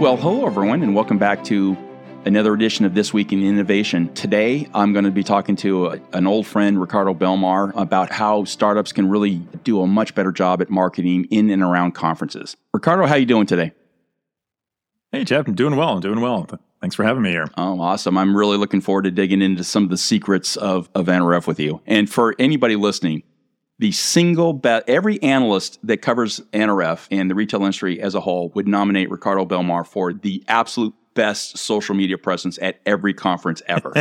Well, hello, everyone, and welcome back to another edition of This Week in Innovation. Today, I'm going to be talking to a, an old friend, Ricardo Belmar, about how startups can really do a much better job at marketing in and around conferences. Ricardo, how you doing today? Hey, Jeff, I'm doing well. I'm doing well. Thanks for having me here. Oh, awesome. I'm really looking forward to digging into some of the secrets of, of NRF with you. And for anybody listening, the single bet, every analyst that covers NRF and the retail industry as a whole would nominate Ricardo Belmar for the absolute best social media presence at every conference ever.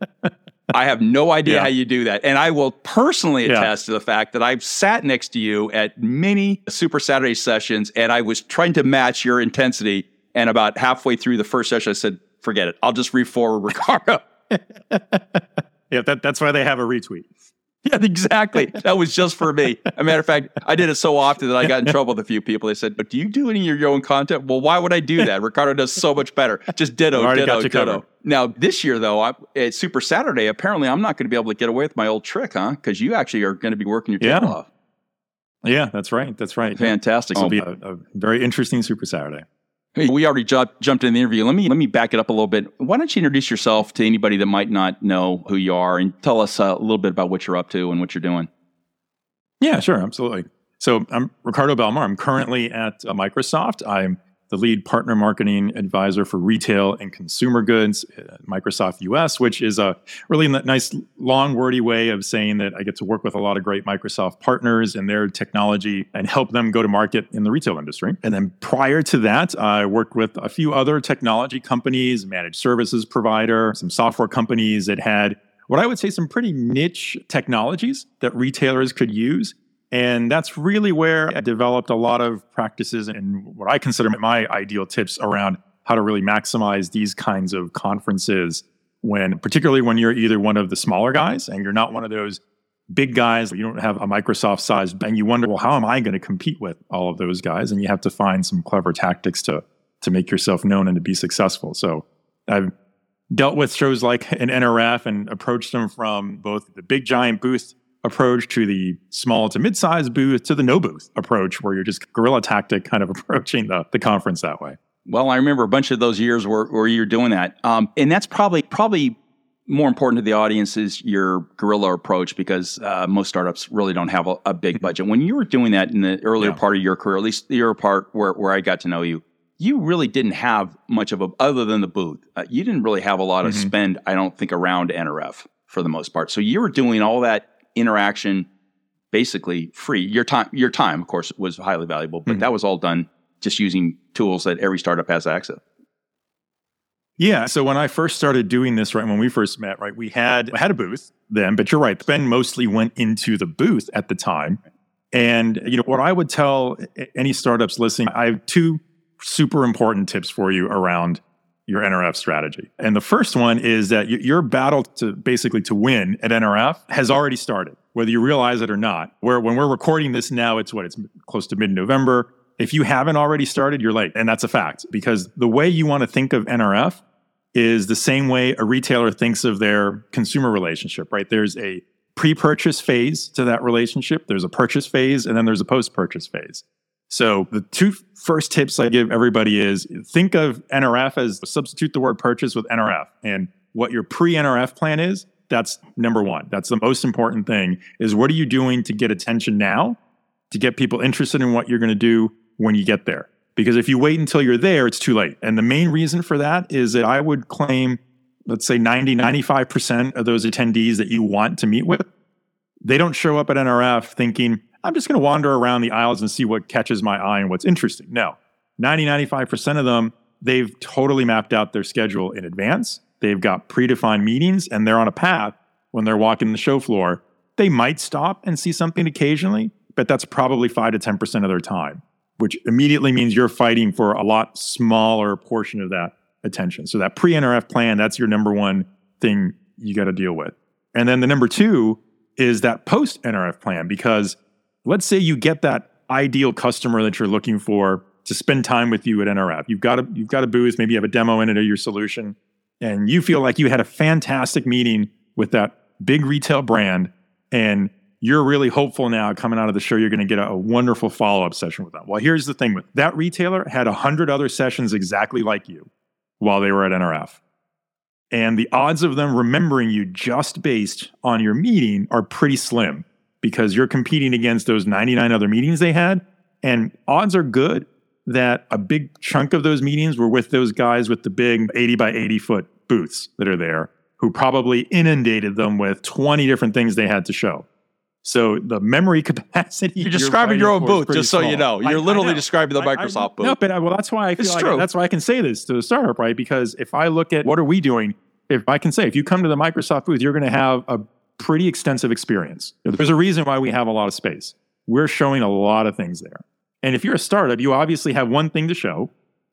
I have no idea yeah. how you do that. And I will personally attest yeah. to the fact that I've sat next to you at many Super Saturday sessions and I was trying to match your intensity and about halfway through the first session, I said, forget it. I'll just re-forward Ricardo. yeah, that, that's why they have a retweet. Yeah, exactly. That was just for me. a matter of fact, I did it so often that I got in trouble with a few people. They said, "But do you do any of your own content?" Well, why would I do that? Ricardo does so much better. Just ditto, ditto, ditto. Covered. Now this year, though, I, at Super Saturday, apparently I'm not going to be able to get away with my old trick, huh? Because you actually are going to be working your tail yeah. off. Yeah, that's right. That's right. Fantastic. It'll be a, a very interesting Super Saturday. We already ju- jumped in the interview. Let me let me back it up a little bit. Why don't you introduce yourself to anybody that might not know who you are, and tell us uh, a little bit about what you're up to and what you're doing? Yeah, sure, absolutely. So I'm Ricardo Belmar. I'm currently at uh, Microsoft. I'm the lead partner marketing advisor for retail and consumer goods at Microsoft US, which is a really nice, long, wordy way of saying that I get to work with a lot of great Microsoft partners and their technology and help them go to market in the retail industry. And then prior to that, I worked with a few other technology companies, managed services provider, some software companies that had what I would say some pretty niche technologies that retailers could use and that's really where I developed a lot of practices and what I consider my ideal tips around how to really maximize these kinds of conferences when, particularly when you're either one of the smaller guys and you're not one of those big guys, you don't have a Microsoft size, and you wonder, well, how am I going to compete with all of those guys? And you have to find some clever tactics to to make yourself known and to be successful. So I've dealt with shows like an NRF and approached them from both the big giant booth approach to the small to mid-sized booth to the no booth approach where you're just guerrilla tactic kind of approaching the, the conference that way well i remember a bunch of those years where, where you're doing that um, and that's probably probably more important to the audience is your guerrilla approach because uh, most startups really don't have a, a, big mm-hmm. budget when you were doing that in the earlier yeah. part of your career at least the earlier part where, where i got to know you you really didn't have much of a other than the booth uh, you didn't really have a lot of mm-hmm. spend i don't think around nrf for the most part so you were doing all that interaction basically free. Your time, your time, of course, was highly valuable, but mm-hmm. that was all done just using tools that every startup has access. Yeah. So when I first started doing this, right when we first met, right, we had had a booth then, but you're right, Ben mostly went into the booth at the time. And you know what I would tell any startups listening, I have two super important tips for you around your NRF strategy. And the first one is that your battle to basically to win at NRF has already started, whether you realize it or not. Where when we're recording this now, it's what it's close to mid-November. If you haven't already started, you're late. And that's a fact because the way you want to think of NRF is the same way a retailer thinks of their consumer relationship, right? There's a pre-purchase phase to that relationship, there's a purchase phase, and then there's a post-purchase phase. So the two first tips I give everybody is think of NRF as substitute the word purchase with NRF and what your pre-NRF plan is. That's number one. That's the most important thing is what are you doing to get attention now to get people interested in what you're going to do when you get there? Because if you wait until you're there, it's too late. And the main reason for that is that I would claim, let's say 90, 95% of those attendees that you want to meet with, they don't show up at NRF thinking, I'm just going to wander around the aisles and see what catches my eye and what's interesting. No, 90, 95% of them, they've totally mapped out their schedule in advance. They've got predefined meetings and they're on a path when they're walking the show floor. They might stop and see something occasionally, but that's probably 5 to 10% of their time, which immediately means you're fighting for a lot smaller portion of that attention. So that pre-NRF plan, that's your number one thing you got to deal with. And then the number 2 is that post NRF plan because let's say you get that ideal customer that you're looking for to spend time with you at NRF. You've got a you've got a booth, maybe you have a demo in it of your solution, and you feel like you had a fantastic meeting with that big retail brand, and you're really hopeful now coming out of the show, you're going to get a, a wonderful follow up session with them. Well, here's the thing with that retailer had a hundred other sessions exactly like you while they were at NRF. And the odds of them remembering you just based on your meeting are pretty slim because you're competing against those 99 other meetings they had. And odds are good that a big chunk of those meetings were with those guys with the big 80 by 80 foot booths that are there who probably inundated them with 20 different things they had to show. So the memory capacity. You're describing your own booth, just so small. you know. You're I, literally I know. describing the I- Microsoft booth. No, but well, that's why I feel It's like true. that's why I can say this to the startup, right? Because if I look at what are we doing, if I can say if you come to the Microsoft booth, you're going to have a pretty extensive experience. There's a reason why we have a lot of space. We're showing a lot of things there. And if you're a startup, you obviously have one thing to show,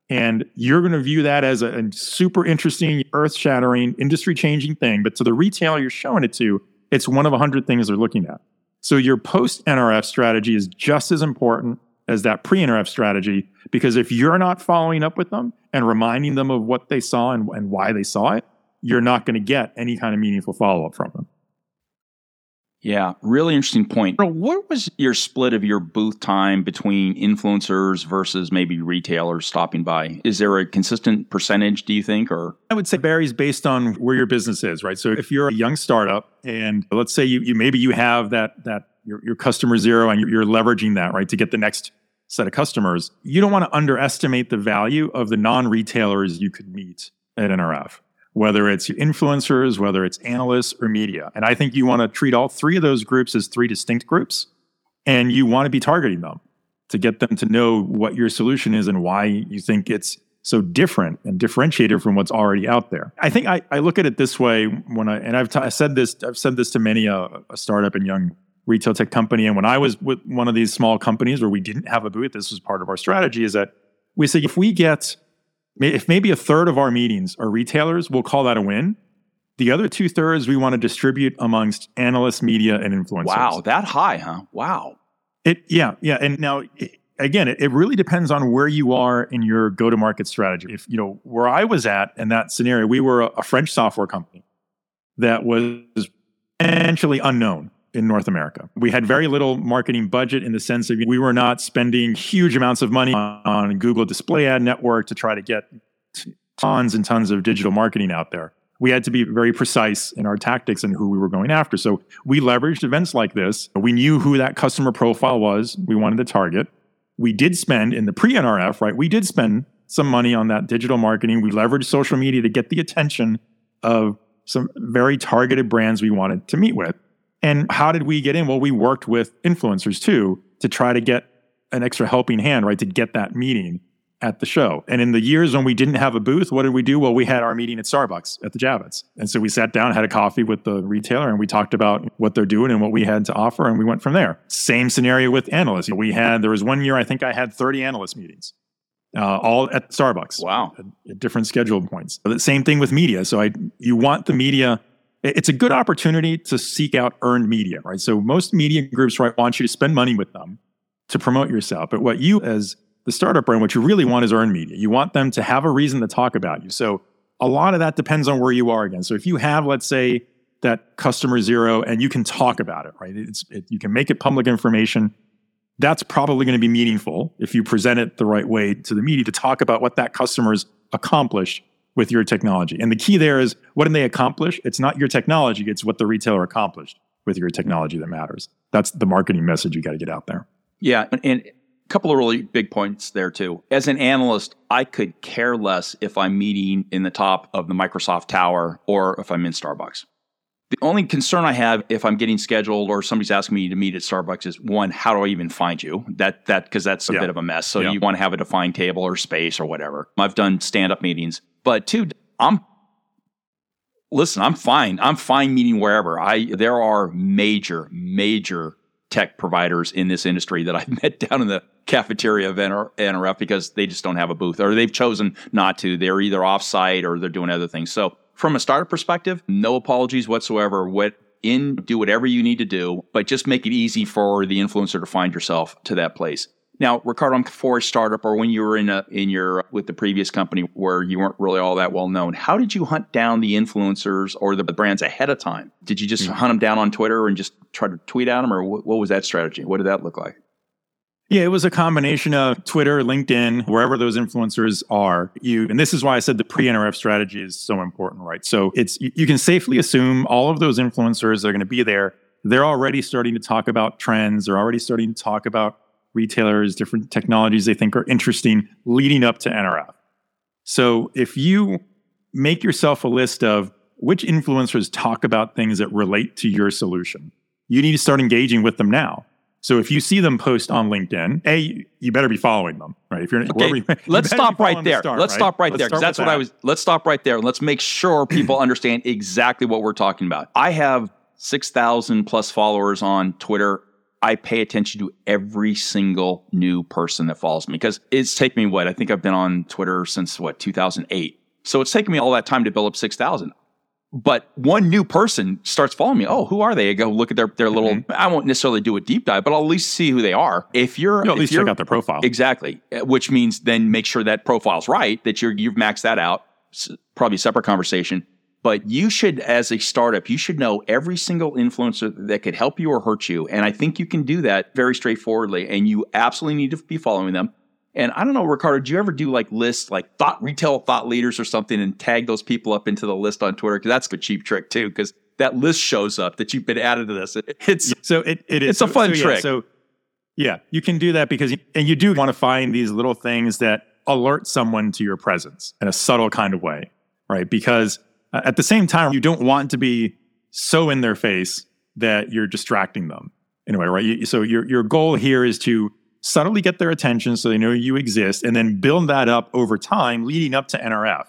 and you're going to view that as a, a super interesting, earth shattering, industry changing thing. But to the retailer you're showing it to, it's one of a hundred things they're looking at. So your post NRF strategy is just as important as that pre NRF strategy because if you're not following up with them and reminding them of what they saw and, and why they saw it, you're not going to get any kind of meaningful follow up from them. Yeah, really interesting point. What was your split of your booth time between influencers versus maybe retailers stopping by? Is there a consistent percentage, do you think, or I would say varies based on where your business is, right? So if you're a young startup and let's say you, you maybe you have that that your, your customer zero and you're, you're leveraging that, right, to get the next set of customers, you don't want to underestimate the value of the non-retailers you could meet at NRF, whether it's influencers, whether it's analysts or media. And I think you want to treat all three of those groups as three distinct groups and you want to be targeting them to get them to know what your solution is and why you think it's so different and differentiated from what's already out there. I think I, I look at it this way when I and I've t- I said this I've said this to many uh, a startup and young retail tech company and when I was with one of these small companies where we didn't have a booth this was part of our strategy is that we say if we get if maybe a third of our meetings are retailers we'll call that a win. The other two thirds we want to distribute amongst analysts, media, and influencers. wow, that high, huh? Wow. It yeah yeah, and now it, again, it, it really depends on where you are in your go-to-market strategy. If you know where I was at in that scenario, we were a, a French software company that was essentially unknown in North America. We had very little marketing budget in the sense of we were not spending huge amounts of money on, on Google Display Ad Network to try to get tons and tons of digital marketing out there. We had to be very precise in our tactics and who we were going after. So we leveraged events like this. We knew who that customer profile was. We wanted to target. We did spend in the pre NRF, right? We did spend some money on that digital marketing. We leveraged social media to get the attention of some very targeted brands we wanted to meet with. And how did we get in? Well, we worked with influencers too to try to get an extra helping hand, right? To get that meeting at the show. And in the years when we didn't have a booth, what did we do? Well, we had our meeting at Starbucks at the Javits. And so we sat down, had a coffee with the retailer, and we talked about what they're doing and what we had to offer, and we went from there. Same scenario with analysts. We had, there was one year, I think I had 30 analyst meetings. Uh, all at Starbucks. Wow. At, at different schedule points. But the same thing with media. So I, you want the media. It- It's a good opportunity to seek out earned media, right? So most media groups, right, want you to spend money with them to promote yourself. But what you, as the startup brand, what you really want is earned media. You want them to have a reason to talk about you. So a lot of that depends on where you are again. So if you have, let's say, that customer zero and you can talk about it, right? It's, it, you can make it public information. That's probably going to be meaningful if you present it the right way to the media to talk about what that customer's accomplished with your technology. And the key there is what did they accomplish? It's not your technology, it's what the retailer accomplished with your technology that matters. That's the marketing message you got to get out there. Yeah, and, and a couple of really big points there too. As an analyst, I could care less if I'm meeting in the top of the Microsoft Tower or if I'm in Starbucks. The only concern I have if I'm getting scheduled or somebody's asking me to meet at Starbucks is one, how do I even find you? That that because that's a Yeah. bit of a mess. So Yeah. you want to have a defined table or space or whatever. I've done stand up meetings, but two, I'm listen. I'm fine. I'm fine meeting wherever. I there are major major tech providers in this industry that I've met down in the cafeteria of NR- NRF because they just don't have a booth or they've chosen not to. They're either offsite or they're doing other things. So from a startup perspective, no apologies whatsoever. What in, do whatever you need to do, but just make it easy for the influencer to find yourself to that place. Now, Ricardo, I'm for a startup or when you were in a in your with the previous company where you weren't really all that well known. How did you hunt down the influencers or the brands ahead of time? Did you just mm-hmm. hunt them down on Twitter and just try to tweet at them, or what, what was that strategy? What did that look like? Yeah, it was a combination of Twitter, LinkedIn, wherever those influencers are. You and this is why I said the pre-NRF strategy is so important, right? So it's you can safely assume all of those influencers are going to be there. They're already starting to talk about trends. They're already starting to talk about retailers, different technologies they think are interesting leading up to NRF. So if you make yourself a list of which influencers talk about things that relate to your solution, you need to start engaging with them now. So if you see them post on LinkedIn, a you better be following them, right? If you're okay, you, let's stop right there. Start, let's right? stop right let's there because that's what that. I was. Let's stop right there and let's make sure people understand exactly what we're talking about. I have six thousand plus followers on Twitter I pay attention to every single new person that follows me because it's taken me what I think I've been on Twitter since what 2008. So it's taken me all that time to build up 6,000. But one new person starts following me. Oh, who are they? I go look at their their little. Mm-hmm. I won't necessarily do a deep dive, but I'll at least see who they are. If you're, You'll at least check out their profile. Exactly, eh, which means then make sure that profile's right. That you're you've maxed that out. Probably a separate conversation but you should, as a startup, you should know every single influencer that could help you or hurt you. And I think you can do that very straightforwardly. And you absolutely need to be following them. And I don't know, Ricardo, do you ever do like lists, like thought retail thought leaders or something, and tag those people up into the list on Twitter? Because that's a cheap trick too. Because that list shows up that you've been added to this. It's so it, it is it's a fun so, trick. Yeah, so yeah, you can do that because and you do want to find these little things that alert someone to your presence in a subtle kind of way, right? Because uh, at the same time, you don't want to be so in their face that you're distracting them in a way, right? So your your goal here is to subtly get their attention so they know you exist, and then build that up over time, leading up to NRF.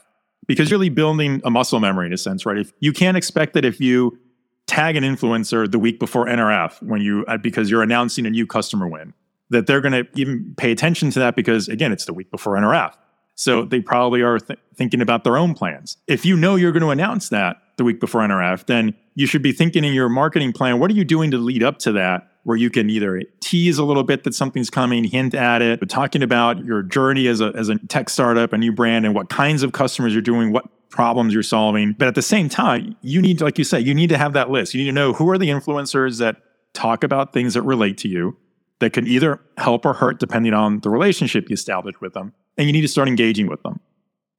Because you're really building a muscle memory in a sense, right? If you can't expect that if you tag an influencer the week before NRF when you uh, because you're announcing a new customer win, that they're going to even pay attention to that because again, it's the week before NRF. So they probably are th- thinking about their own plans. If you know you're going to announce that the week before NRF, then you should be thinking in your marketing plan, what are you doing to lead up to that? Where you can either tease a little bit that something's coming, hint at it, but talking about your journey as a, as a tech startup, a new brand, and what kinds of customers you're doing, what problems you're solving. But at the same time, you need, to, like you say, you need to have that list. You need to know who are the influencers that talk about things that relate to you that can either help or hurt depending on the relationship you establish with them and you need to start engaging with them.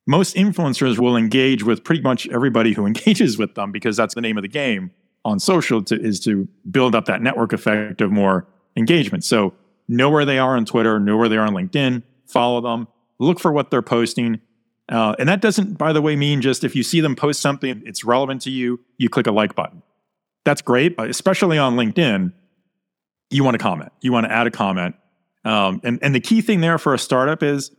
Most influencers will engage with pretty much everybody who engages with them because that's the name of the game on social to, is to build up that network effect of more engagement. So know where they are on Twitter, know where they are on LinkedIn, follow them, look for what they're posting. Uh, and that doesn't, by the way, mean just if you see them post something, it's relevant to you, you click a like button. That's great, but especially on LinkedIn, you want to comment. You want to add a comment. Um, and, and the key thing there for a startup is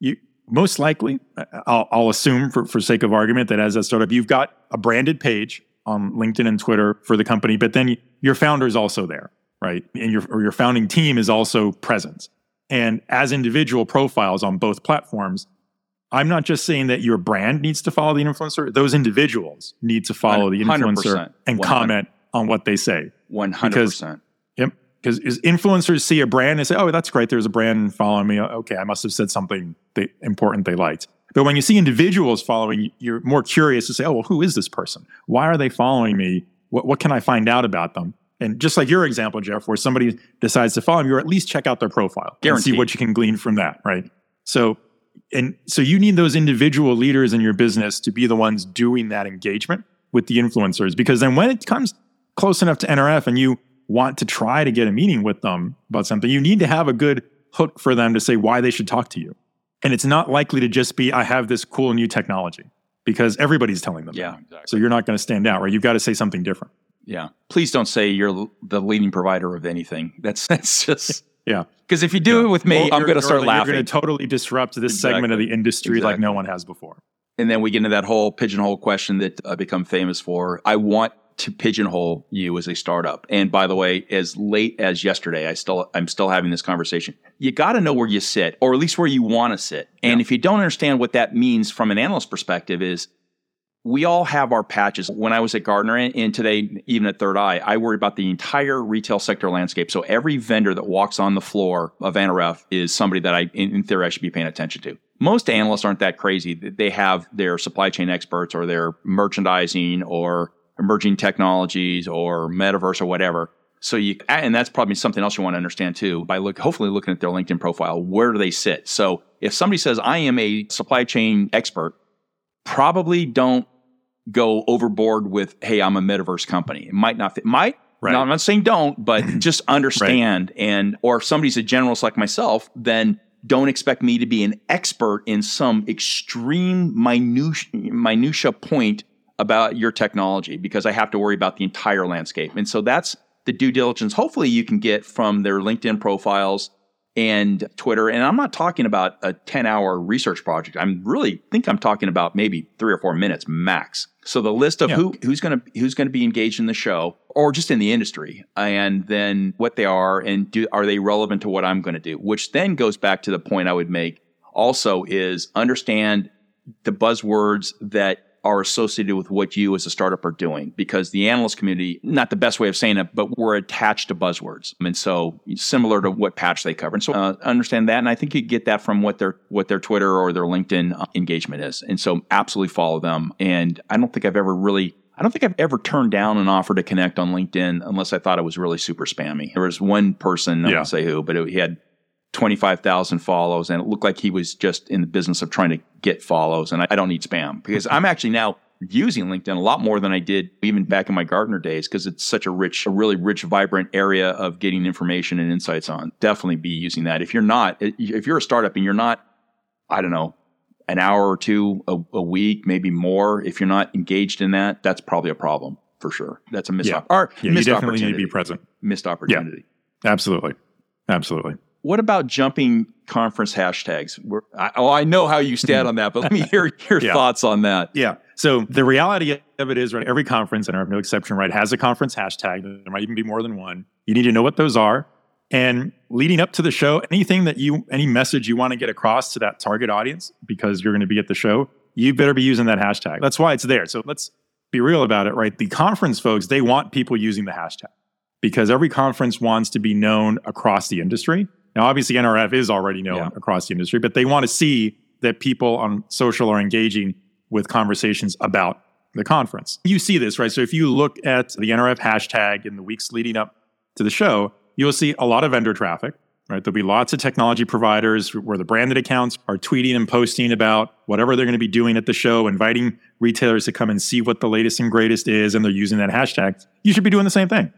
you most likely, I'll, I'll assume for, for sake of argument that as a startup, you've got a branded page on LinkedIn and Twitter for the company, but then your founder is also there, right? And your or your founding team is also present. And as individual profiles on both platforms, I'm not just saying that your brand needs to follow the influencer; those individuals need to follow the influencer and comment on what they say. One hundred percent Yep. because influencers see a brand and say, "Oh, that's great. There's a brand following me. Okay, I must have said something they, important they liked." But when you see individuals following, you're more curious to say, "Oh, well, who is this person? Why are they following me? What, what can I find out about them?" And just like your example, Jeff, where somebody decides to follow you, or at least check out their profile Guaranteed. and see what you can glean from that, right? So, and so you need those individual leaders in your business to be the ones doing that engagement with the influencers, because then when it comes close enough to NRF and you want to try to get a meeting with them about something, you need to have a good hook for them to say why they should talk to you. And it's not likely to just be, I have this cool new technology because everybody's telling them. Yeah, exactly. So you're not going to stand out, right? You've got to say something different. Yeah. Please don't say you're the leading provider of anything. That's that's just yeah. Because if you do yeah. it with me, well, I'm going to start laughing. You're going to totally disrupt this exactly. segment of the industry exactly. like no one has before. And then we get into that whole pigeonhole question that I become famous for. I want to pigeonhole you as a startup. And by the way, as late as yesterday, I still I'm still having this conversation. You got to know where you sit, or at least where you want to sit. And yeah. if you don't understand what that means from an analyst perspective, is we all have our patches. When I was at Gartner and today, even at Third Eye, I worry about the entire retail sector landscape. So every vendor that walks on the floor of NRF is somebody that I, in theory, I should be paying attention to. Most analysts aren't that crazy. They have their supply chain experts or their merchandising or emerging technologies or metaverse or whatever. So you, and that's probably something else you want to understand too by look, hopefully looking at their LinkedIn profile. Where do they sit? So if somebody says, I am a supply chain expert, probably don't go overboard with, hey, I'm a metaverse company. It might not fit. Might. Right. Now, I'm not saying don't, but just understand. right. And, or if somebody's a generalist like myself, then don't expect me to be an expert in some extreme minutia, minutia point about your technology because I have to worry about the entire landscape. And so that's the due diligence hopefully you can get from their LinkedIn profiles and Twitter. And I'm not talking about a 10 hour research project. I'm really think I'm talking about maybe three or four minutes max. So the list of yeah. who who's going to who's going to be engaged in the show or just in the industry, and then what they are and do are they relevant to what I'm going to do? Which then goes back to the point I would make. Also, is understand the buzzwords that are associated with what you as a startup are doing because the analyst community, not the best way of saying it, but we're attached to buzzwords. And so similar to what patch they cover. And so uh, understand that. And I think you get that from what their, what their Twitter or their LinkedIn uh, engagement is. And so absolutely follow them. And I don't think I've ever really I don't think I've ever turned down an offer to connect on LinkedIn unless I thought it was really super spammy. There was one person, I yeah. won't say who, but it, he had 25,000 follows and it looked like he was just in the business of trying to get follows. And I, I don't need spam because I'm actually now using LinkedIn a lot more than I did even back in my Gartner days because it's such a rich, a really rich, vibrant area of getting information and insights on. Definitely be using that. If you're not, if you're a startup and you're not, I don't know, an hour or two a, a week, maybe more, if you're not engaged in that, that's probably a problem for sure. That's a missed, yeah. Op- or yeah, missed you definitely opportunity. need to be present. Missed opportunity. Yeah, absolutely. Absolutely. What about jumping conference hashtags? I, oh, I know how you stand on that, but let me hear your yeah. thoughts on that. Yeah. So the reality of it is, right? Every conference, and I have no exception, right, has a conference hashtag. There might even be more than one. You need to know what those are. And leading up to the show, anything that you, any message you want to get across to that target audience, because you're going to be at the show, you better be using that hashtag. That's why it's there. So let's be real about it, right? The conference folks, they want people using the hashtag because every conference wants to be known across the industry. Now, obviously, NRF is already known yeah. across the industry, but they want to see that people on social are engaging with conversations about the conference. You see this, right? So if you look at the NRF hashtag in the weeks leading up to the show, you'll see a lot of vendor traffic, right? There'll be lots of technology providers where the branded accounts are tweeting and posting about whatever they're going to be doing at the show, inviting retailers to come and see what the latest and greatest is, and they're using that hashtag. You should be doing the same thing.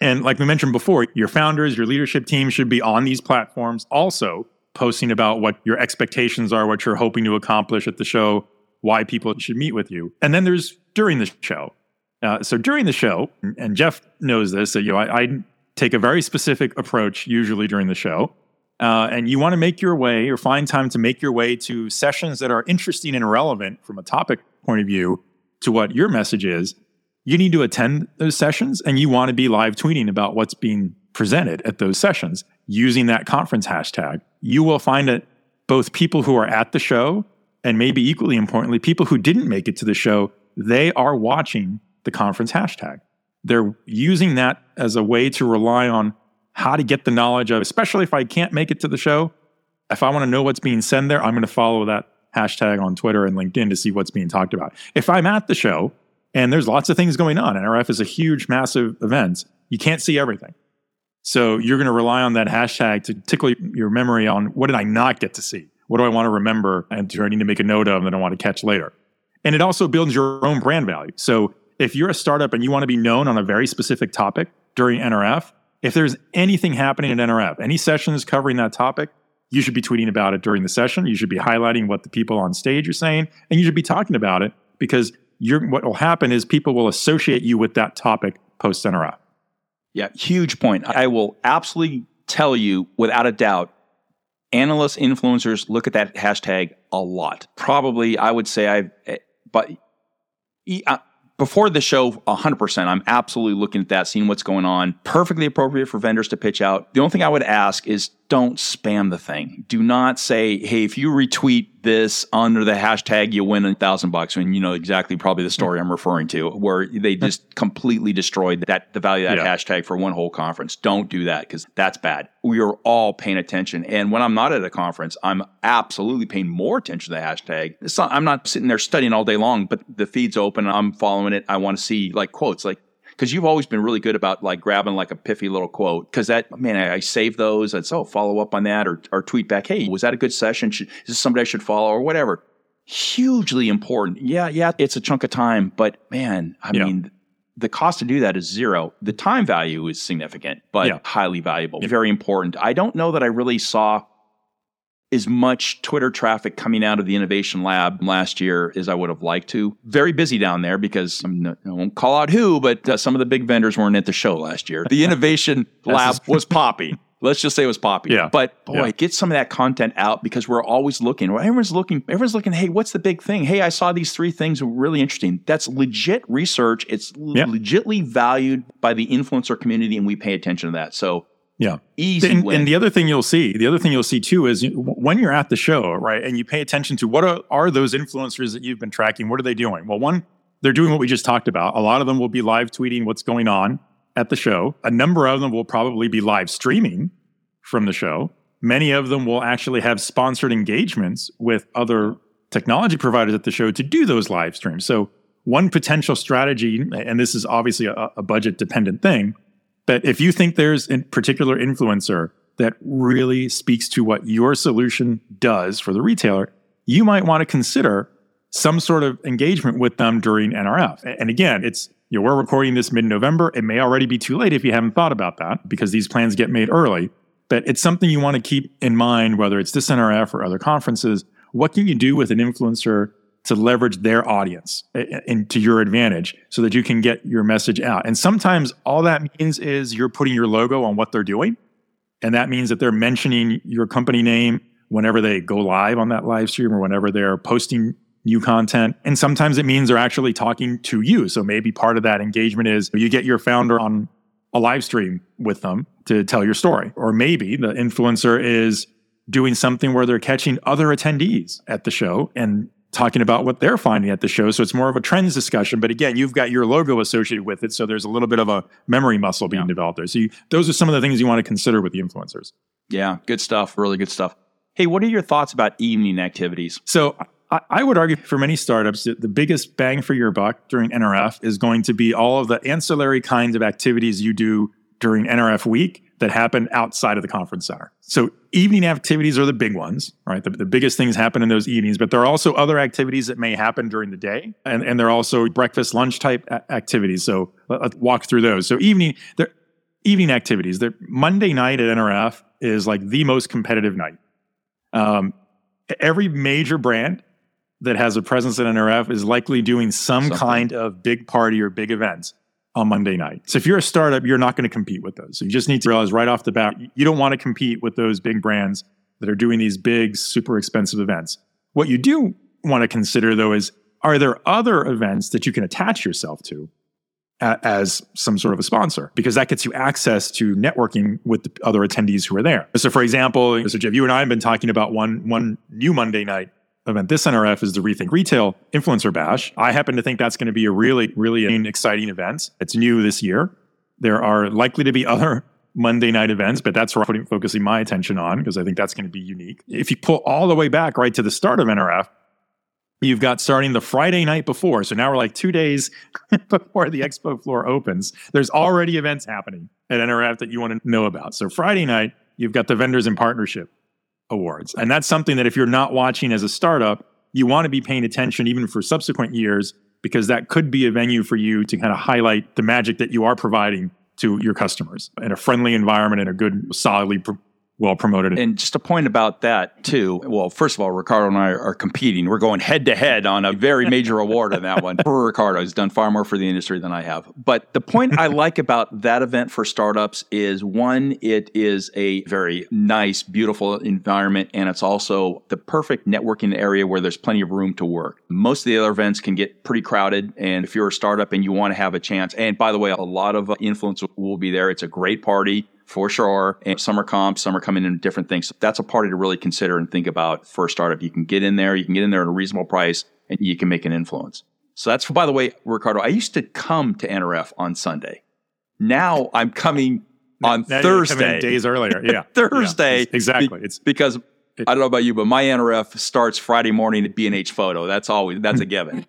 And like we mentioned before, your founders, your leadership team should be on these platforms also posting about what your expectations are, what you're hoping to accomplish at the show, why people should meet with you. And then there's during the show. Uh, so during the show, and Jeff knows this, that you know, I, I take a very specific approach usually during the show. Uh, and you want to make your way or find time to make your way to sessions that are interesting and relevant from a topic point of view to what your message is you need to attend those sessions and you want to be live tweeting about what's being presented at those sessions using that conference hashtag. You will find that both people who are at the show and maybe equally importantly, people who didn't make it to the show, they are watching the conference hashtag. They're using that as a way to rely on how to get the knowledge of, especially if I can't make it to the show. If I want to know what's being said there, I'm going to follow that hashtag on Twitter and LinkedIn to see what's being talked about. If I'm at the show and there's lots of things going on. NRF is a huge, massive event. You can't see everything. So you're going to rely on that hashtag to tickle your memory on what did I not get to see? What do I want to remember and do I need to make a note of that I want to catch later? And it also builds your own brand value. So if you're a startup and you want to be known on a very specific topic during NRF, if there's anything happening at NRF, any sessions covering that topic, you should be tweeting about it during the session. You should be highlighting what the people on stage are saying, and you should be talking about it because what will happen is people will associate you with that topic post NRF. Yeah, huge point. I will absolutely tell you without a doubt, analysts, influencers look at that hashtag a lot. Probably, I would say I've, eh, but uh, before the show, 100%, I'm absolutely looking at that, seeing what's going on. Perfectly appropriate for vendors to pitch out. The only thing I would ask is don't spam the thing. Do not say, "Hey, if you retweet this under the hashtag, you win a thousand bucks." And you know exactly probably the story I'm referring to, where they hmm. just completely destroyed that the value of that Yeah. hashtag for one whole conference. Don't do that because that's bad. We are all paying attention, and when I'm not at a conference, I'm absolutely paying more attention to the hashtag. It's not, I'm not sitting there studying all day long, but the feed's open. I'm following it. I want to see like quotes, like because you've always been really good about like grabbing like a piffy little quote. Because that man, I, I save those. I'd oh follow up on that or or tweet back. Hey, was that a good session? Should, is this somebody I should follow or whatever? Hugely important. Yeah, yeah, it's a chunk of time, but man, I Yeah. mean. The cost to do that is zero. The time value is significant, but Yeah. highly valuable, very important. I don't know that I really saw as much Twitter traffic coming out of the innovation lab last year as I would have liked to. Very busy down there because I'm no- I won't call out who, but uh, some of the big vendors weren't at the show last year. The innovation lab was poppy. Let's just say it was poppy. Yeah. But boy, Yeah. get some of that content out because we're always looking. Everyone's looking. Everyone's looking. Hey, what's the big thing? Hey, I saw these three things were really interesting. That's legit research. It's Yeah. legitly valued by the influencer community, and we pay attention to that. So Yeah. easy And, and the other thing you'll see, the other thing you'll see too is when you're at the show, right, and you pay attention to what are, are those influencers that you've been tracking? What are they doing? Well, one, they're doing what we just talked about. A lot of them will be live tweeting what's going on at the show. A number of them will probably be live streaming from the show. Many of them will actually have sponsored engagements with other technology providers at the show to do those live streams. So, one potential strategy, and this is obviously a, a budget dependent thing, but if you think there's a particular influencer that really speaks to what your solution does for the retailer, you might want to consider some sort of engagement with them during NRF. And again, it's you know, we're recording this mid-November. It may already be too late if you haven't thought about that because these plans get made early. But it's something you want to keep in mind, whether it's this NRF or other conferences. What can you do with an influencer to leverage their audience a- a- and to your advantage so that you can get your message out? And sometimes all that means is you're putting your logo on what they're doing. And that means that they're mentioning your company name whenever they go live on that live stream or whenever they're posting new content. And sometimes it means they're actually talking to you. So maybe part of that engagement is you get your founder on a live stream with them to tell your story. Or maybe the influencer is doing something where they're catching other attendees at the show and talking about what they're finding at the show. So it's more of a trends discussion. But again, you've got your logo associated with it. So there's a little bit of a memory muscle being developed there. So you, those are some of the things you want to consider with the influencers. yeah, good stuff. Really good stuff. Hey, what are your thoughts about evening activities? So I, I would argue for many startups that the biggest bang for your buck during NRF is going to be all of the ancillary kinds of activities you do during NRF week that happen outside of the conference center. So evening activities are the big ones, right? The, the biggest things happen in those evenings, but there are also other activities that may happen during the day. And, and there are also breakfast, lunch type activities. So let, us walk through those. So evening, there, evening activities, the Monday night at NRF is like the most competitive night. Um, every major brand that has a presence at NRF is likely doing some Something. kind of big party or big event on Monday night. So if you're a startup, you're not going to compete with those. So you just need to realize right off the bat, you don't want to compete with those big brands that are doing these big, super expensive events. What you do want to consider though is are there other events that you can attach yourself to a- as some sort of a sponsor? Because that gets you access to networking with the other attendees who are there. So for example, so Jeff, you and I have been talking about one one new Monday night event. This NRF is the Rethink Retail Influencer Bash. I happen to think that's going to be a really, really exciting event. It's new this year. There are likely to be other Monday night events, but that's where I'm putting, focusing my attention on because I think that's going to be unique. If you pull all the way back right to the start of NRF, you've got starting the Friday night before. So now we're like two days before the expo floor opens. There's already events happening at NRF that you want to know about. So Friday night, you've got the vendors in partnership awards. And that's something that if you're not watching as a startup, you want to be paying attention even for subsequent years because that could be a venue for you to kind of highlight the magic that you are providing to your customers in a friendly environment and a good, solidly well promoted. And just a point about that too. Well, first of all, Ricardo and I are competing. We're going head to head on a very major award on that one. For Ricardo, he's done far more for the industry than I have. But the point I like about that event for startups is one, it is a very nice, beautiful environment, and it's also the perfect networking area where there's plenty of room to work. Most of the other events can get pretty crowded, and if you're a startup and you want to have a chance, and by the way, a lot of influence will be there. It's a great party for sure. And some are comps, some are coming in different things. So That's a party to really consider and think about for a startup. You can get in there, you can get in there at a reasonable price, and you can make an influence. So that's, by the way, Ricardo, I used to come to NRF on Sunday. Now I'm coming on Now Thursday. days earlier. Yeah. Thursday. Yeah, exactly. Be- it's because I don't know about you, but my NRF starts Friday morning at B&H Photo. That's always, that's a given.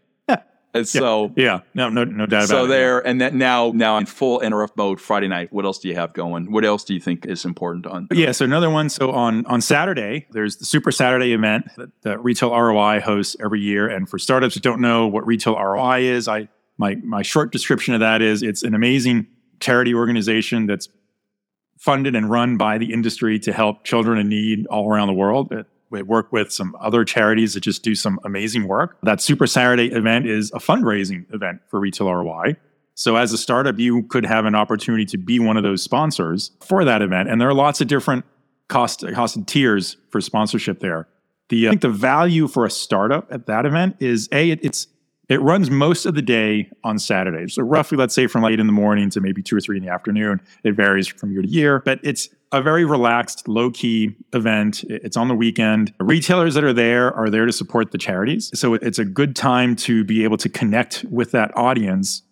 And so, yeah, no, no, no doubt about so it. there, and then now, now in full NRF mode Friday night. What else do you have going? What else do you think is important on? Yeah, so another one. So on on Saturday, there's the Super Saturday event that, that Retail ROI hosts every year. And for startups that don't know what Retail ROI is, I my my short description of that is it's an amazing charity organization that's funded and run by the industry to help children in need all around the world. It, we work with some other charities that just do some amazing work. That Super Saturday event is a fundraising event for Retail ROI. So as a startup, you could have an opportunity to be one of those sponsors for that event. And there are lots of different cost, cost tiers for sponsorship there. The, I think the value for a startup at that event is A, it, it's it runs most of the day on Saturdays. So roughly, let's say from late in the morning to maybe two or three in the afternoon. It varies from year to year, but it's a very relaxed, low key event. It's on the weekend. Retailers that are there are there to support the charities. So it's a good time to be able to connect with that audience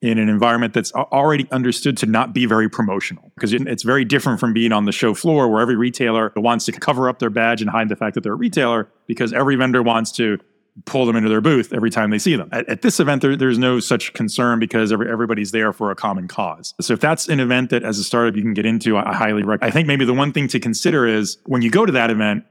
in an environment that's already understood to not be very promotional because it's very different from being on the show floor where every retailer wants to cover up their badge and hide the fact that they're a retailer because every vendor wants to pull them into their booth every time they see them. At, at this event, there, there's no such concern because every, everybody's there for a common cause. So if that's an event that as a startup you can get into, I, I highly recommend. I think maybe the one thing to consider is when you go to that event,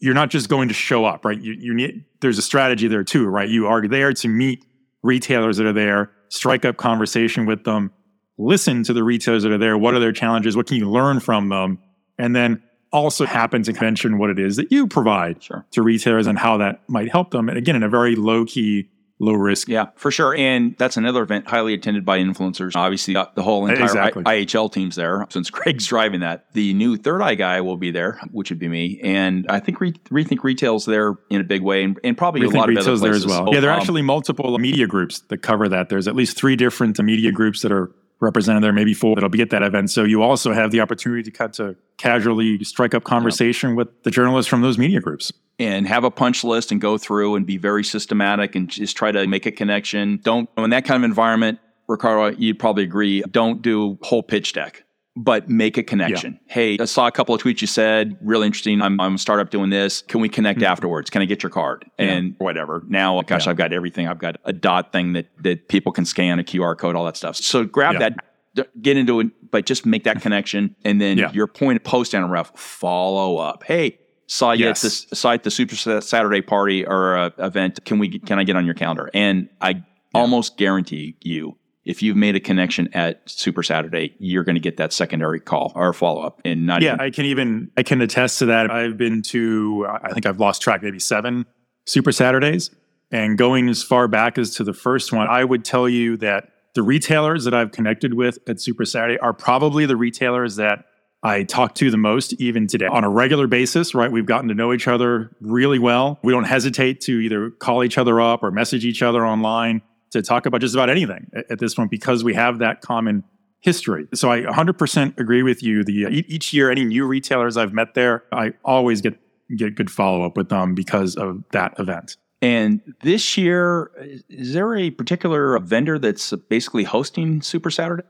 you're not just going to show up, right? You, you need, there's a strategy there too, right? You are there to meet retailers that are there, strike up conversation with them, listen to the retailers that are there. What are their challenges? What can you learn from them? And then also happen to mention what it is that you provide Sure. to retailers and how that might help them. And again, in a very low key, low risk. Yeah, for sure. And that's another event highly attended by influencers. Obviously, uh, the whole entire Exactly. I- IHL team's there. Since Craig's driving that, the new Third Eye guy will be there, which would be me. And I think Re- Rethink Retail's there in a big way, and, and probably Rethink a lot of other Retail's there places. as well. Yeah, there are um, actually multiple media groups that cover that. There's at least three different media groups that are represented there, maybe four that'll be at that event. So you also have the opportunity to cut to casually strike up conversation with the journalists from those media groups. and have a punch list and go through and be very systematic and just try to make a connection. Don't in that kind of environment, Ricardo, you'd probably agree. Don't do whole pitch deck, but make a connection. Hey, I saw a couple of tweets you said, really interesting. I'm, I'm a startup doing this. Can we connect afterwards? Can I get your card? And whatever. Now, gosh, Yeah. I've got everything. I've got a dot thing that that people can scan a QR code, all that stuff. So grab Yeah. that. Get into it, but just make that connection, and then Yeah. your point of post NRF follow up. Hey, saw you Yes. at this saw at the Super Saturday party or uh, event. Can we can I get on your calendar? And I almost guarantee you, if you've made a connection at Super Saturday, you're going to get that secondary call or follow up. And not Yeah, even, I can even I can attest to that. I've been to I think I've lost track maybe 7 Super Saturdays and going as far back as to the first one, I would tell you that the retailers that I've connected with at Super Saturday are probably the retailers that I talk to the most even today on a regular basis, right? We've gotten to know each other really well. We don't hesitate to either call each other up or message each other online to talk about just about anything at, at this point because we have that common history. So I 100% agree with you. The each year, any new retailers I've met there, I always get get good follow up with them because of that event. and this year, is- there a particular vendor that's basically hosting Super Saturday?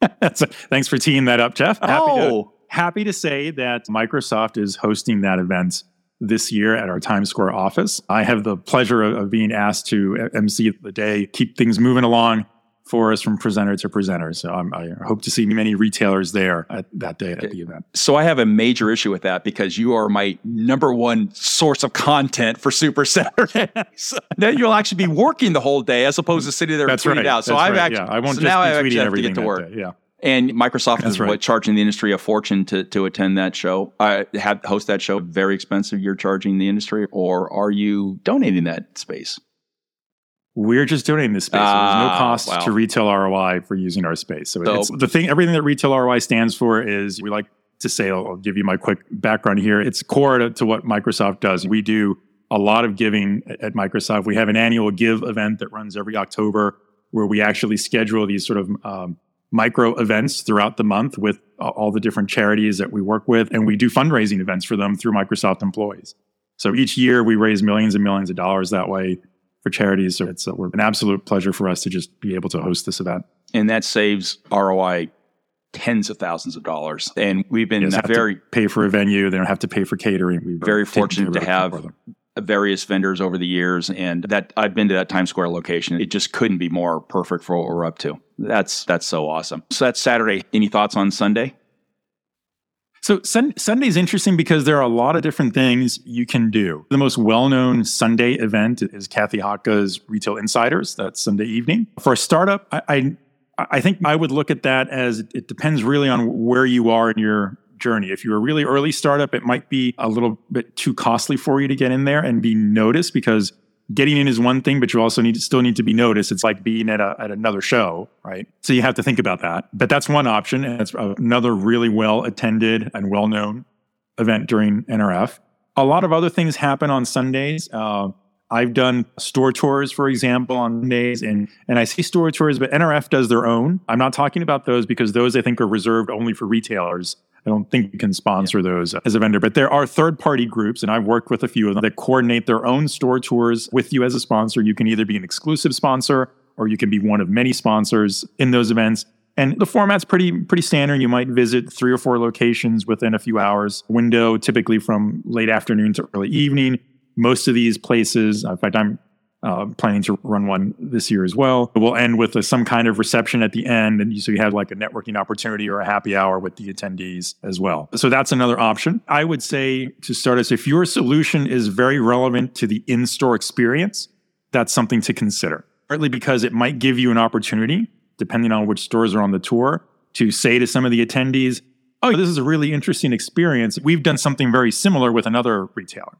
so thanks for teeing that up, Jeff. Happy to, Oh. happy to say that Microsoft is hosting that event this year at our Times Square office. I have the pleasure of, of being asked to uh, MC the day, keep things moving along for us from presenter to presenter. So I'm, I hope to see many retailers there at that day at the event. So I have a major issue with that because you are my number one source of content for Super Saturday. so now you'll actually be working the whole day as opposed to sitting there That's and tweeting right. out. So That's I've right. actually, yeah, I won't so just now I be actually tweeting have to get to work. day. Yeah. And Microsoft That's is right. what charging the industry a fortune to to attend that show. I have host that show very expensive. You're charging the industry, or are you donating that space? We're just donating this space. So there's no Ah, cost wow. to retail ROI for using our space. So, So- it's the thing. Everything that retail ROI stands for is we like to say. I'll, I'll give you my quick background here. It's core to, to what Microsoft does. We do a lot of giving at, at Microsoft. We have an annual give event that runs every October where we actually schedule these sort of um, micro events throughout the month with all the different charities that we work with. And we do fundraising events for them through Microsoft employees. So each year we raise millions and millions of dollars that way for charities. So it's uh, a, an absolute pleasure for us to just be able to host this event. And that saves ROI tens of thousands of dollars. And we've been very pay for a venue. They don't have to pay for catering. We're very fortunate to have various vendors over the years. And that I've been to that Times Square location. It just couldn't be more perfect for what we're up to. That's that's so awesome. So that's Saturday. Any thoughts on Sunday? So sun- Sunday's interesting because there are a lot of different things you can do. The most well-known Sunday event is Kathy Hotka's Retail Insiders. That's Sunday evening. For a startup, I, I I think I would look at that as it depends really on where you are in your journey. If you're a really early startup, it might be a little bit too costly for you to get in there and be noticed because getting in is one thing, but you also need to still need to be noticed. It's like being at a, at another show, right? So you have to think about that. But that's one option, and it's another really well attended and well known event during NRF. A lot of other things happen on Sundays. Uh, I've done store tours, for example, on days, and and I see store tours, but NRF does their own. I'm not talking about those because those I think are reserved only for retailers. I don't think you can sponsor those as a vendor, but there are third party groups, and I've worked with a few of them that coordinate their own store tours with you as a sponsor. You can either be an exclusive sponsor or you can be one of many sponsors in those events. And the format's pretty pretty standard. You might visit three or four locations within a few hours window, typically from late afternoon to early evening. Most of these places, in fact, I'm uh, planning to run one this year as well. We'll end with a, some kind of reception at the end, and so you have like a networking opportunity or a happy hour with the attendees as well. So that's another option. I would say to start us, if your solution is very relevant to the in-store experience, that's something to consider. Partly because it might give you an opportunity, depending on which stores are on the tour, to say to some of the attendees, "Oh, this is a really interesting experience. We've done something very similar with another retailer."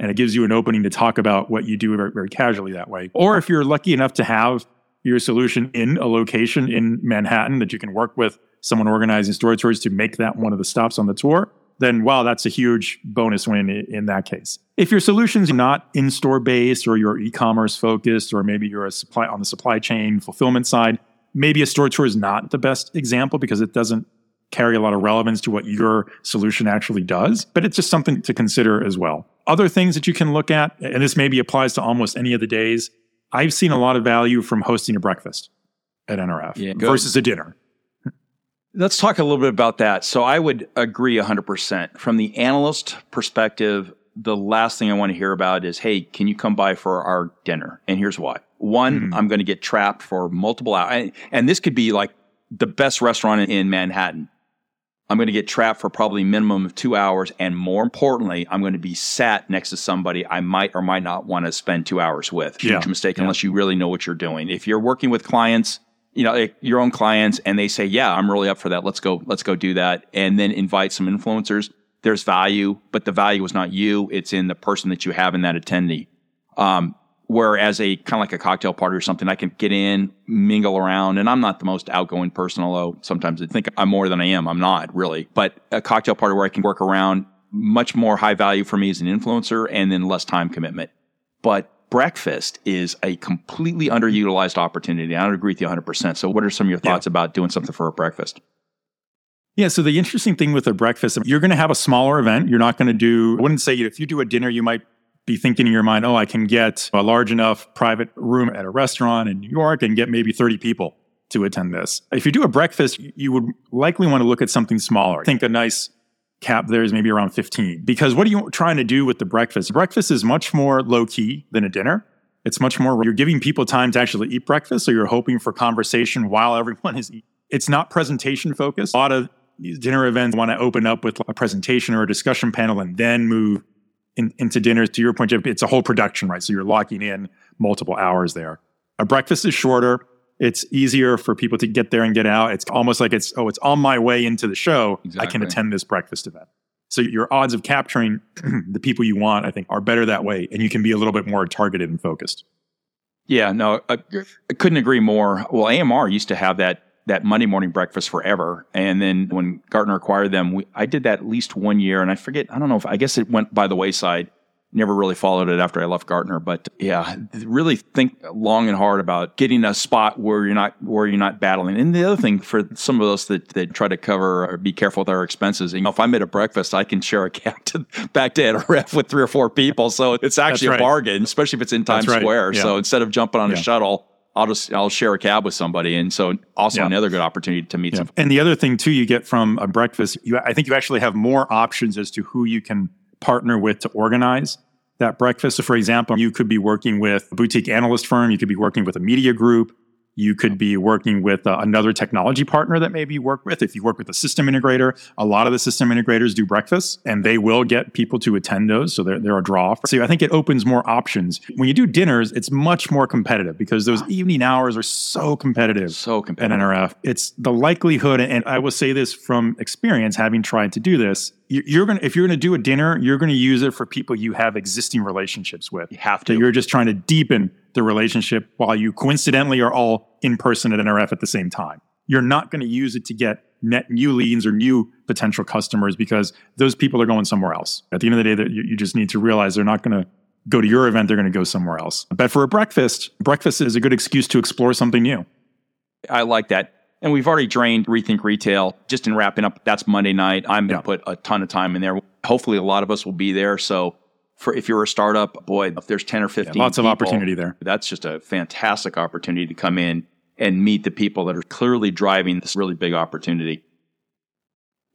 And it gives you an opening to talk about what you do very, very casually that way. Or if you're lucky enough to have your solution in a location in Manhattan that you can work with someone organizing store tours to make that one of the stops on the tour, then wow, that's a huge bonus win in that case. If your solution's not in-store based or you're e-commerce focused, or maybe you're a supply on the supply chain fulfillment side, maybe a store tour is not the best example because it doesn't carry a lot of relevance to what your solution actually does, but it's just something to consider as well. Other things that you can look at, and this maybe applies to almost any of the days, I've seen a lot of value from hosting a breakfast at NRF yeah, versus a dinner. Let's talk a little bit about that. So I would agree 100%. From the analyst perspective, the last thing I want to hear about is, hey, can you come by for our dinner? And here's why. One, mm-hmm. I'm going to get trapped for multiple hours. And this could be like the best restaurant in Manhattan. I'm going to get trapped for probably minimum of two hours. And more importantly, I'm going to be sat next to somebody I might or might not want to spend two hours with. Huge yeah. mistake yeah. unless you really know what you're doing. If you're working with clients, you know, your own clients, and they say, yeah, I'm really up for that. Let's go, let's go do that. And then invite some influencers. There's value, but the value is not you. It's in the person that you have in that attendee. Um, Whereas a kind of like a cocktail party or something, I can get in, mingle around, and I'm not the most outgoing person, although sometimes I think I'm more than I am. I'm not really. But a cocktail party where I can work around, much more high value for me as an influencer and then less time commitment. But breakfast is a completely underutilized opportunity. I don't agree with you 100%. So, what are some of your thoughts yeah. about doing something for a breakfast? Yeah, so the interesting thing with a breakfast, you're going to have a smaller event. You're not going to do, I wouldn't say if you do a dinner, you might be thinking in your mind, oh, I can get a large enough private room at a restaurant in New York and get maybe 30 people to attend this. If you do a breakfast, you would likely want to look at something smaller. I think a nice cap there is maybe around 15. Because what are you trying to do with the breakfast? Breakfast is much more low key than a dinner. It's much more, you're giving people time to actually eat breakfast. So you're hoping for conversation while everyone is eating. It's not presentation focused. A lot of these dinner events want to open up with a presentation or a discussion panel and then move in, into dinners, To your point, Jeff, it's a whole production, right? So you're locking in multiple hours there. A breakfast is shorter. It's easier for people to get there and get out. It's almost like it's, oh, it's on my way into the show. Exactly. I can attend this breakfast event. So your odds of capturing the people you want, I think, are better that way. And you can be a little bit more targeted and focused. Yeah, no, I, I couldn't agree more. Well, AMR used to have that that Monday morning breakfast forever. And then when Gartner acquired them, we, I did that at least one year. And I forget, I don't know if, I guess it went by the wayside. never really followed it after I left Gartner. But yeah, really think long and hard about getting a spot where you're not where you're not battling. And the other thing for some of us that, that try to cover or be careful with our expenses, you know, if I'm at a breakfast, I can share a cab to, back to NRF with three or four people. So it's actually right. a bargain, especially if it's in Times right. Square. Yeah. So instead of jumping on yeah. a shuttle, I'll just I'll share a cab with somebody, and so also yeah. another good opportunity to meet yeah. some. And the other thing too, you get from a breakfast, you I think you actually have more options as to who you can partner with to organize that breakfast. So, for example, you could be working with a boutique analyst firm, you could be working with a media group, you could be working with uh, another technology partner that maybe you work with. If you work with a system integrator, a lot of the system integrators do breakfasts and they will get people to attend those. So they're, they're a draw. So I think it opens more options. When you do dinners, it's much more competitive because those evening hours are so competitive. So competitive. At NRF. It's the likelihood, and I will say this from experience, having tried to do this, you're going to if you're going to do a dinner you're going to use it for people you have existing relationships with you have to you're just trying to deepen the relationship while you coincidentally are all in person at nrf at the same time you're not going to use it to get net new leads or new potential customers because those people are going somewhere else at the end of the day that you, you just need to realize they're not going to go to your event they're going to go somewhere else but for a breakfast breakfast is a good excuse to explore something new i like that and we've already drained Rethink Retail. Just in wrapping up, that's Monday night. I'm going to yeah. put a ton of time in there. Hopefully, a lot of us will be there. So, for if you're a startup, boy, if there's 10 or 15, yeah, lots people, of opportunity there. That's just a fantastic opportunity to come in and meet the people that are clearly driving this really big opportunity.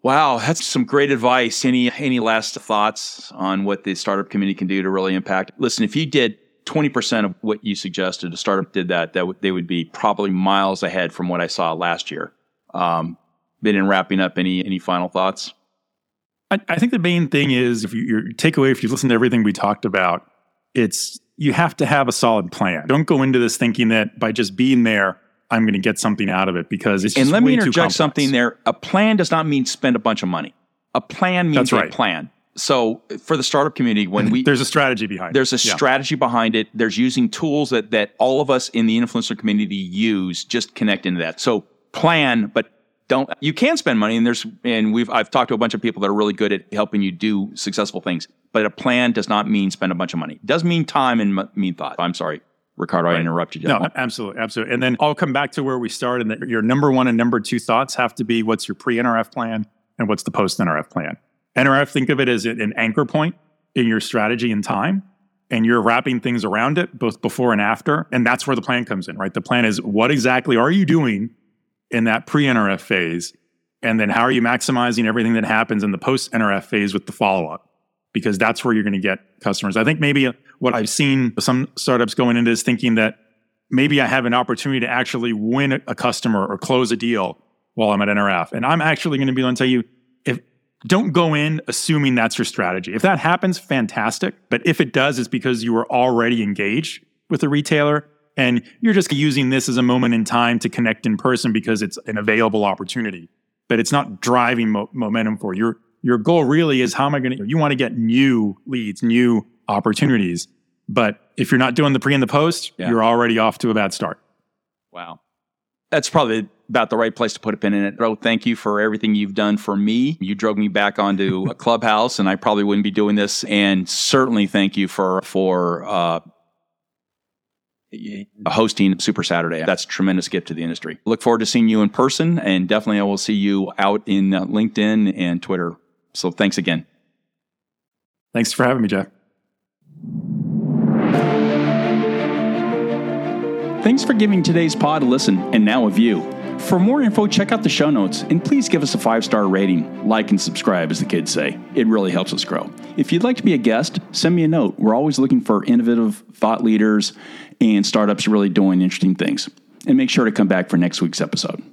Wow, that's some great advice. Any any last thoughts on what the startup community can do to really impact? Listen, if you did 20% of what you suggested, a startup did that, that w- they would be probably miles ahead from what I saw last year. Um, but in wrapping up, any, any final thoughts? I, I think the main thing is if you, your takeaway, if you listen to everything we talked about, it's you have to have a solid plan. Don't go into this thinking that by just being there, I'm going to get something out of it because it's and let me interject something there. A plan does not mean spend a bunch of money. A plan means That's right. a plan so for the startup community when we there's a strategy behind there's a yeah. strategy behind it there's using tools that that all of us in the influencer community use just connect into that so plan but don't you can spend money and there's and we've i've talked to a bunch of people that are really good at helping you do successful things but a plan does not mean spend a bunch of money it does mean time and mean thought i'm sorry Ricardo, right. I interrupted you. No, absolutely, absolutely. And then I'll come back to where we started. That your number one and number two thoughts have to be what's your pre-NRF plan and what's the post-NRF plan. NRF, think of it as an anchor point in your strategy and time. And you're wrapping things around it, both before and after. And that's where the plan comes in, right? The plan is what exactly are you doing in that pre NRF phase? And then how are you maximizing everything that happens in the post NRF phase with the follow up? Because that's where you're going to get customers. I think maybe uh, what I've seen some startups going into is thinking that maybe I have an opportunity to actually win a customer or close a deal while I'm at NRF. And I'm actually going to be able to tell you if don't go in assuming that's your strategy. If that happens, fantastic. But if it does, it's because you were already engaged with the retailer and you're just using this as a moment in time to connect in person because it's an available opportunity. But it's not driving mo- momentum for you. Your, your goal really is how am I going to, you want to get new leads, new opportunities. But if you're not doing the pre and the post, yeah. you're already off to a bad start. Wow. That's probably about the right place to put a pin in it. Bro, thank you for everything you've done for me. You drove me back onto a clubhouse, and I probably wouldn't be doing this. And certainly, thank you for for uh, hosting Super Saturday. That's a tremendous gift to the industry. Look forward to seeing you in person, and definitely I will see you out in uh, LinkedIn and Twitter. So thanks again. Thanks for having me, Jeff. Thanks for giving today's pod a listen and now a view. For more info, check out the show notes and please give us a five star rating. Like and subscribe, as the kids say. It really helps us grow. If you'd like to be a guest, send me a note. We're always looking for innovative thought leaders and startups really doing interesting things. And make sure to come back for next week's episode.